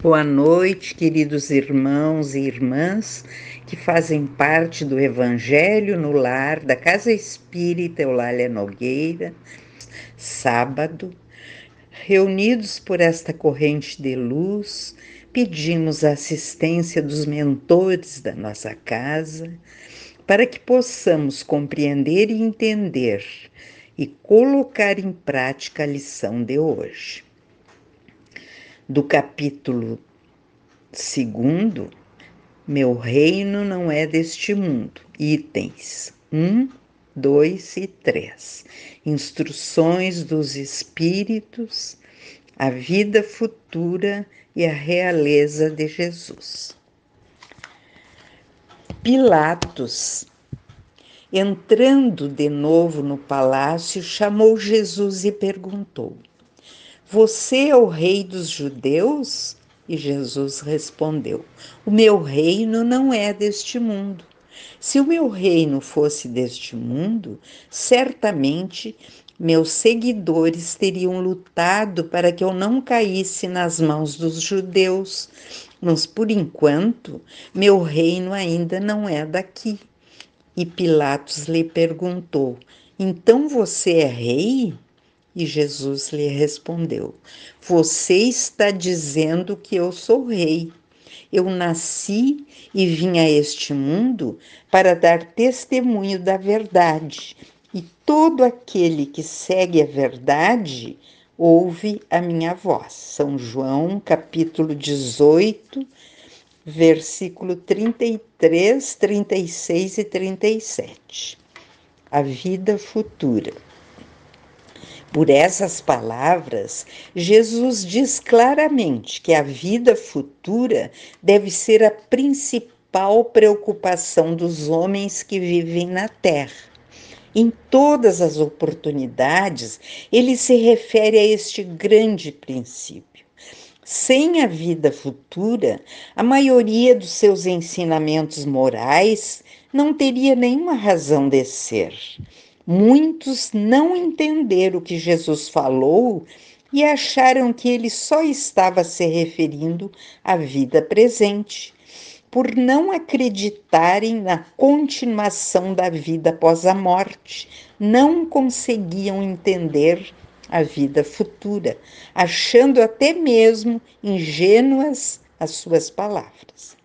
Boa noite, queridos irmãos e irmãs que fazem parte do Evangelho no Lar da Casa Espírita Eulália Nogueira, sábado, reunidos por esta corrente de luz, pedimos a assistência dos mentores da nossa casa para que possamos compreender e entender e colocar em prática a lição de hoje do capítulo segundo, Meu reino não é deste mundo, itens 1, 2 e 3. Instruções dos Espíritos, a vida futura e a realeza de Jesus. Pilatos, entrando de novo no palácio, chamou Jesus e perguntou: você é o rei dos judeus? E Jesus respondeu: O meu reino não é deste mundo. Se o meu reino fosse deste mundo, certamente meus seguidores teriam lutado para que eu não caísse nas mãos dos judeus. Mas por enquanto, meu reino ainda não é daqui. E Pilatos lhe perguntou: Então você é rei? E Jesus lhe respondeu: Você está dizendo que eu sou rei. Eu nasci e vim a este mundo para dar testemunho da verdade, e todo aquele que segue a verdade ouve a minha voz. São João, capítulo 18, versículo 33, 36 e 37. A vida futura. Por essas palavras, Jesus diz claramente que a vida futura deve ser a principal preocupação dos homens que vivem na Terra. Em todas as oportunidades, ele se refere a este grande princípio. Sem a vida futura, a maioria dos seus ensinamentos morais não teria nenhuma razão de ser. Muitos não entenderam o que Jesus falou e acharam que ele só estava se referindo à vida presente, por não acreditarem na continuação da vida após a morte, não conseguiam entender a vida futura, achando até mesmo ingênuas as suas palavras.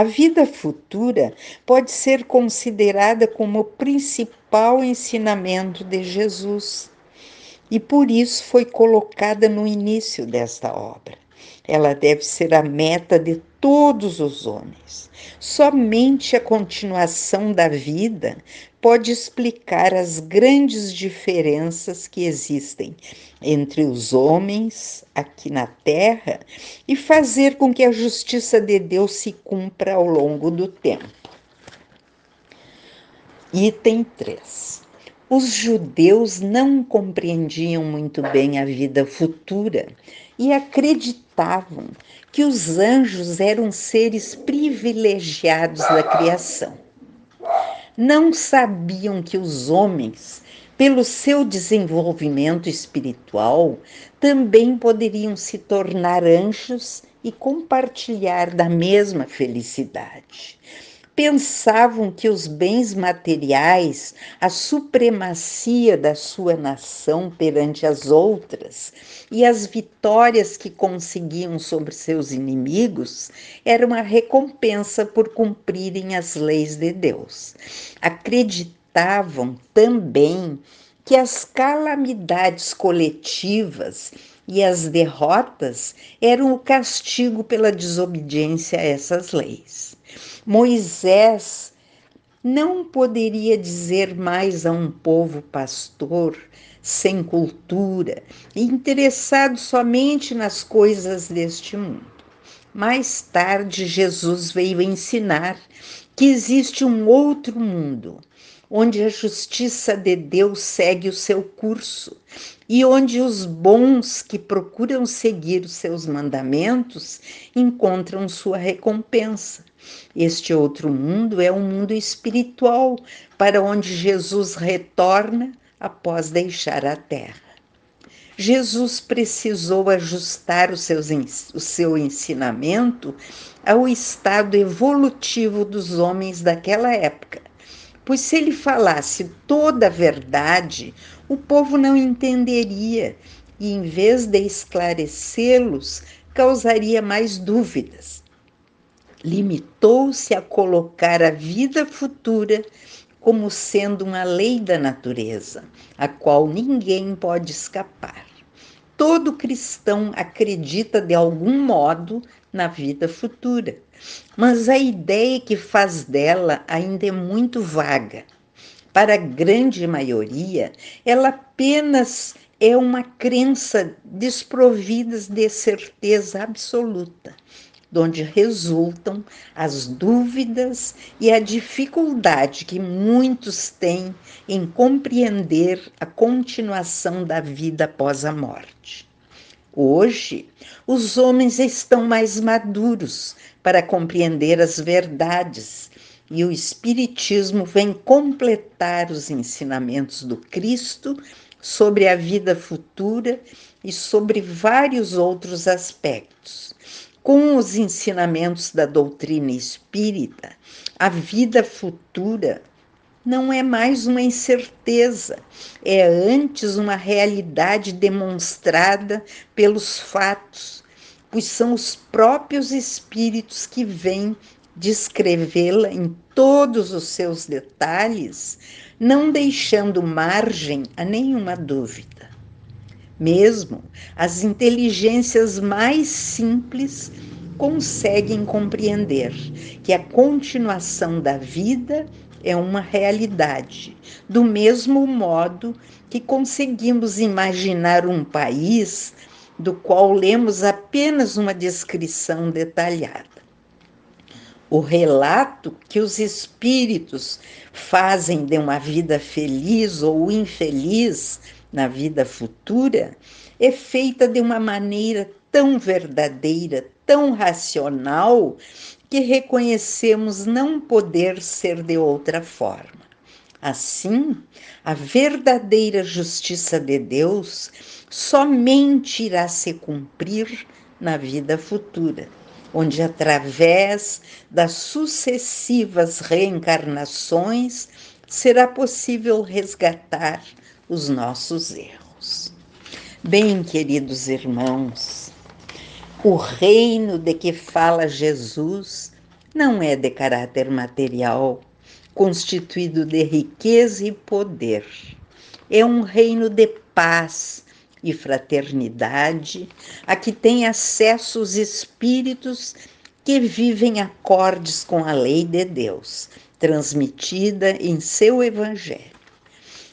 A vida futura pode ser considerada como o principal ensinamento de Jesus e por isso foi colocada no início desta obra. Ela deve ser a meta de todos os homens. Somente a continuação da vida pode explicar as grandes diferenças que existem entre os homens aqui na terra e fazer com que a justiça de Deus se cumpra ao longo do tempo. Item 3. Os judeus não compreendiam muito bem a vida futura e acreditavam que os anjos eram seres privilegiados da criação. Não sabiam que os homens, pelo seu desenvolvimento espiritual, também poderiam se tornar anjos e compartilhar da mesma felicidade pensavam que os bens materiais, a supremacia da sua nação perante as outras e as vitórias que conseguiam sobre seus inimigos era uma recompensa por cumprirem as leis de Deus. Acreditavam também que as calamidades coletivas e as derrotas eram o castigo pela desobediência a essas leis. Moisés não poderia dizer mais a um povo pastor sem cultura, interessado somente nas coisas deste mundo. Mais tarde, Jesus veio ensinar que existe um outro mundo, onde a justiça de Deus segue o seu curso e onde os bons que procuram seguir os seus mandamentos encontram sua recompensa. Este outro mundo é um mundo espiritual para onde Jesus retorna após deixar a terra. Jesus precisou ajustar o, seus, o seu ensinamento ao estado evolutivo dos homens daquela época. Pois se ele falasse toda a verdade, o povo não entenderia e, em vez de esclarecê-los, causaria mais dúvidas. Limitou-se a colocar a vida futura como sendo uma lei da natureza, a qual ninguém pode escapar. Todo cristão acredita de algum modo na vida futura, mas a ideia que faz dela ainda é muito vaga. Para a grande maioria, ela apenas é uma crença desprovida de certeza absoluta de onde resultam as dúvidas e a dificuldade que muitos têm em compreender a continuação da vida após a morte. Hoje, os homens estão mais maduros para compreender as verdades e o Espiritismo vem completar os ensinamentos do Cristo sobre a vida futura e sobre vários outros aspectos com os ensinamentos da doutrina espírita, a vida futura não é mais uma incerteza, é antes uma realidade demonstrada pelos fatos, pois são os próprios espíritos que vêm descrevê-la em todos os seus detalhes, não deixando margem a nenhuma dúvida. Mesmo as inteligências mais simples conseguem compreender que a continuação da vida é uma realidade, do mesmo modo que conseguimos imaginar um país do qual lemos apenas uma descrição detalhada. O relato que os espíritos fazem de uma vida feliz ou infeliz na vida futura é feita de uma maneira tão verdadeira, tão racional, que reconhecemos não poder ser de outra forma. Assim, a verdadeira justiça de Deus somente irá se cumprir na vida futura, onde, através das sucessivas reencarnações, será possível resgatar os nossos erros. Bem, queridos irmãos, o reino de que fala Jesus não é de caráter material, constituído de riqueza e poder. É um reino de paz e fraternidade, a que tem acesso os espíritos que vivem acordes com a lei de Deus, transmitida em seu evangelho.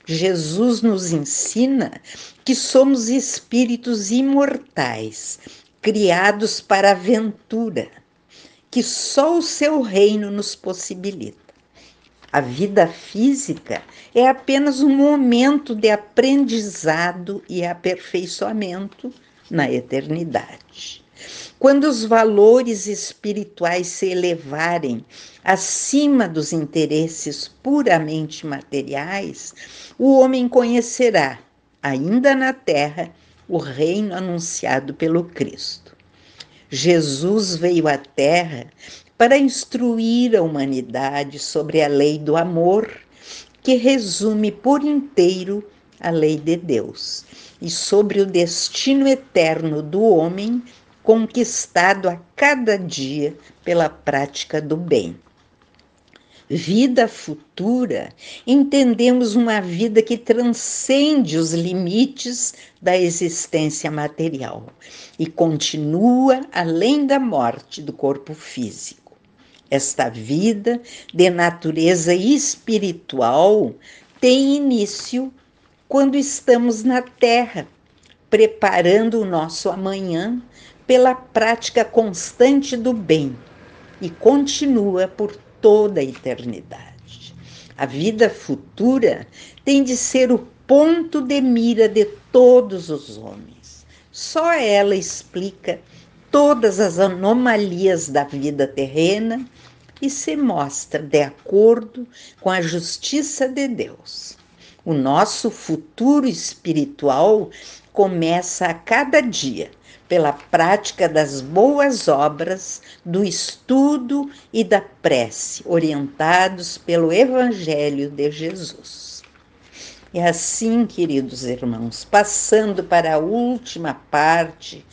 Jesus nos ensina que somos espíritos imortais, criados para a aventura, que só o seu reino nos possibilita. A vida física é apenas um momento de aprendizado e aperfeiçoamento na eternidade. Quando os valores espirituais se elevarem acima dos interesses puramente materiais, o homem conhecerá, ainda na terra, o reino anunciado pelo Cristo. Jesus veio à terra para instruir a humanidade sobre a lei do amor, que resume por inteiro a lei de Deus, e sobre o destino eterno do homem conquistado a cada dia pela prática do bem. Vida futura, entendemos uma vida que transcende os limites da existência material e continua além da morte do corpo físico. Esta vida de natureza espiritual tem início quando estamos na Terra, preparando o nosso amanhã pela prática constante do bem e continua por toda a eternidade. A vida futura tem de ser o ponto de mira de todos os homens. Só ela explica todas as anomalias da vida terrena e se mostra de acordo com a justiça de Deus. O nosso futuro espiritual começa a cada dia pela prática das boas obras, do estudo e da prece, orientados pelo Evangelho de Jesus. E assim, queridos irmãos, passando para a última parte,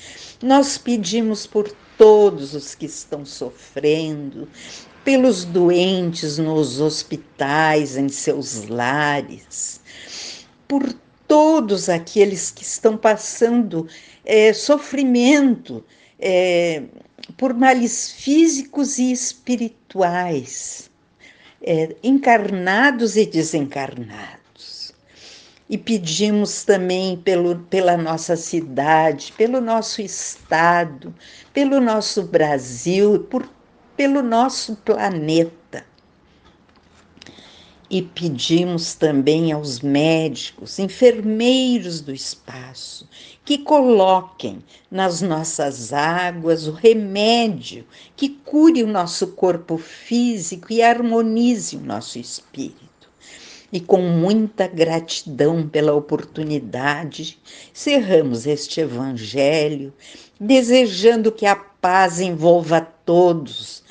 nós pedimos por todos os que estão sofrendo, pelos doentes nos hospitais, em seus lares, por todos aqueles que estão passando é, sofrimento é, por males físicos e espirituais, é, encarnados e desencarnados. E pedimos também pelo, pela nossa cidade, pelo nosso estado, pelo nosso Brasil, por, pelo nosso planeta e pedimos também aos médicos, enfermeiros do espaço, que coloquem nas nossas águas o remédio que cure o nosso corpo físico e harmonize o nosso espírito. E com muita gratidão pela oportunidade, cerramos este evangelho, desejando que a paz envolva todos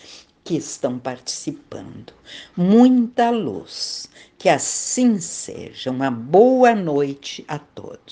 que estão participando. Muita luz. Que assim seja. Uma boa noite a todos.